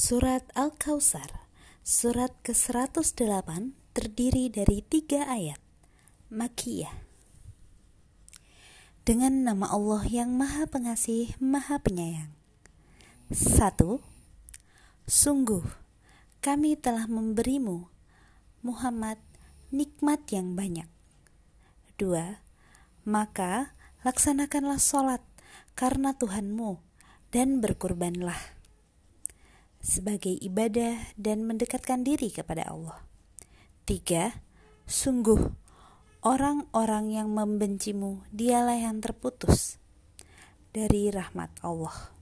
Surat Al-Kausar Surat ke-108 terdiri dari tiga ayat. Makiyah. Dengan nama Allah yang maha pengasih, maha penyayang. Satu Sungguh, kami telah memberimu Muhammad nikmat yang banyak. Dua Maka laksanakanlah sholat karena Tuhanmu dan berkurbanlah sebagai ibadah dan mendekatkan diri kepada Allah. Tiga, sungguh orang-orang yang membencimu dialah yang terputus dari rahmat Allah.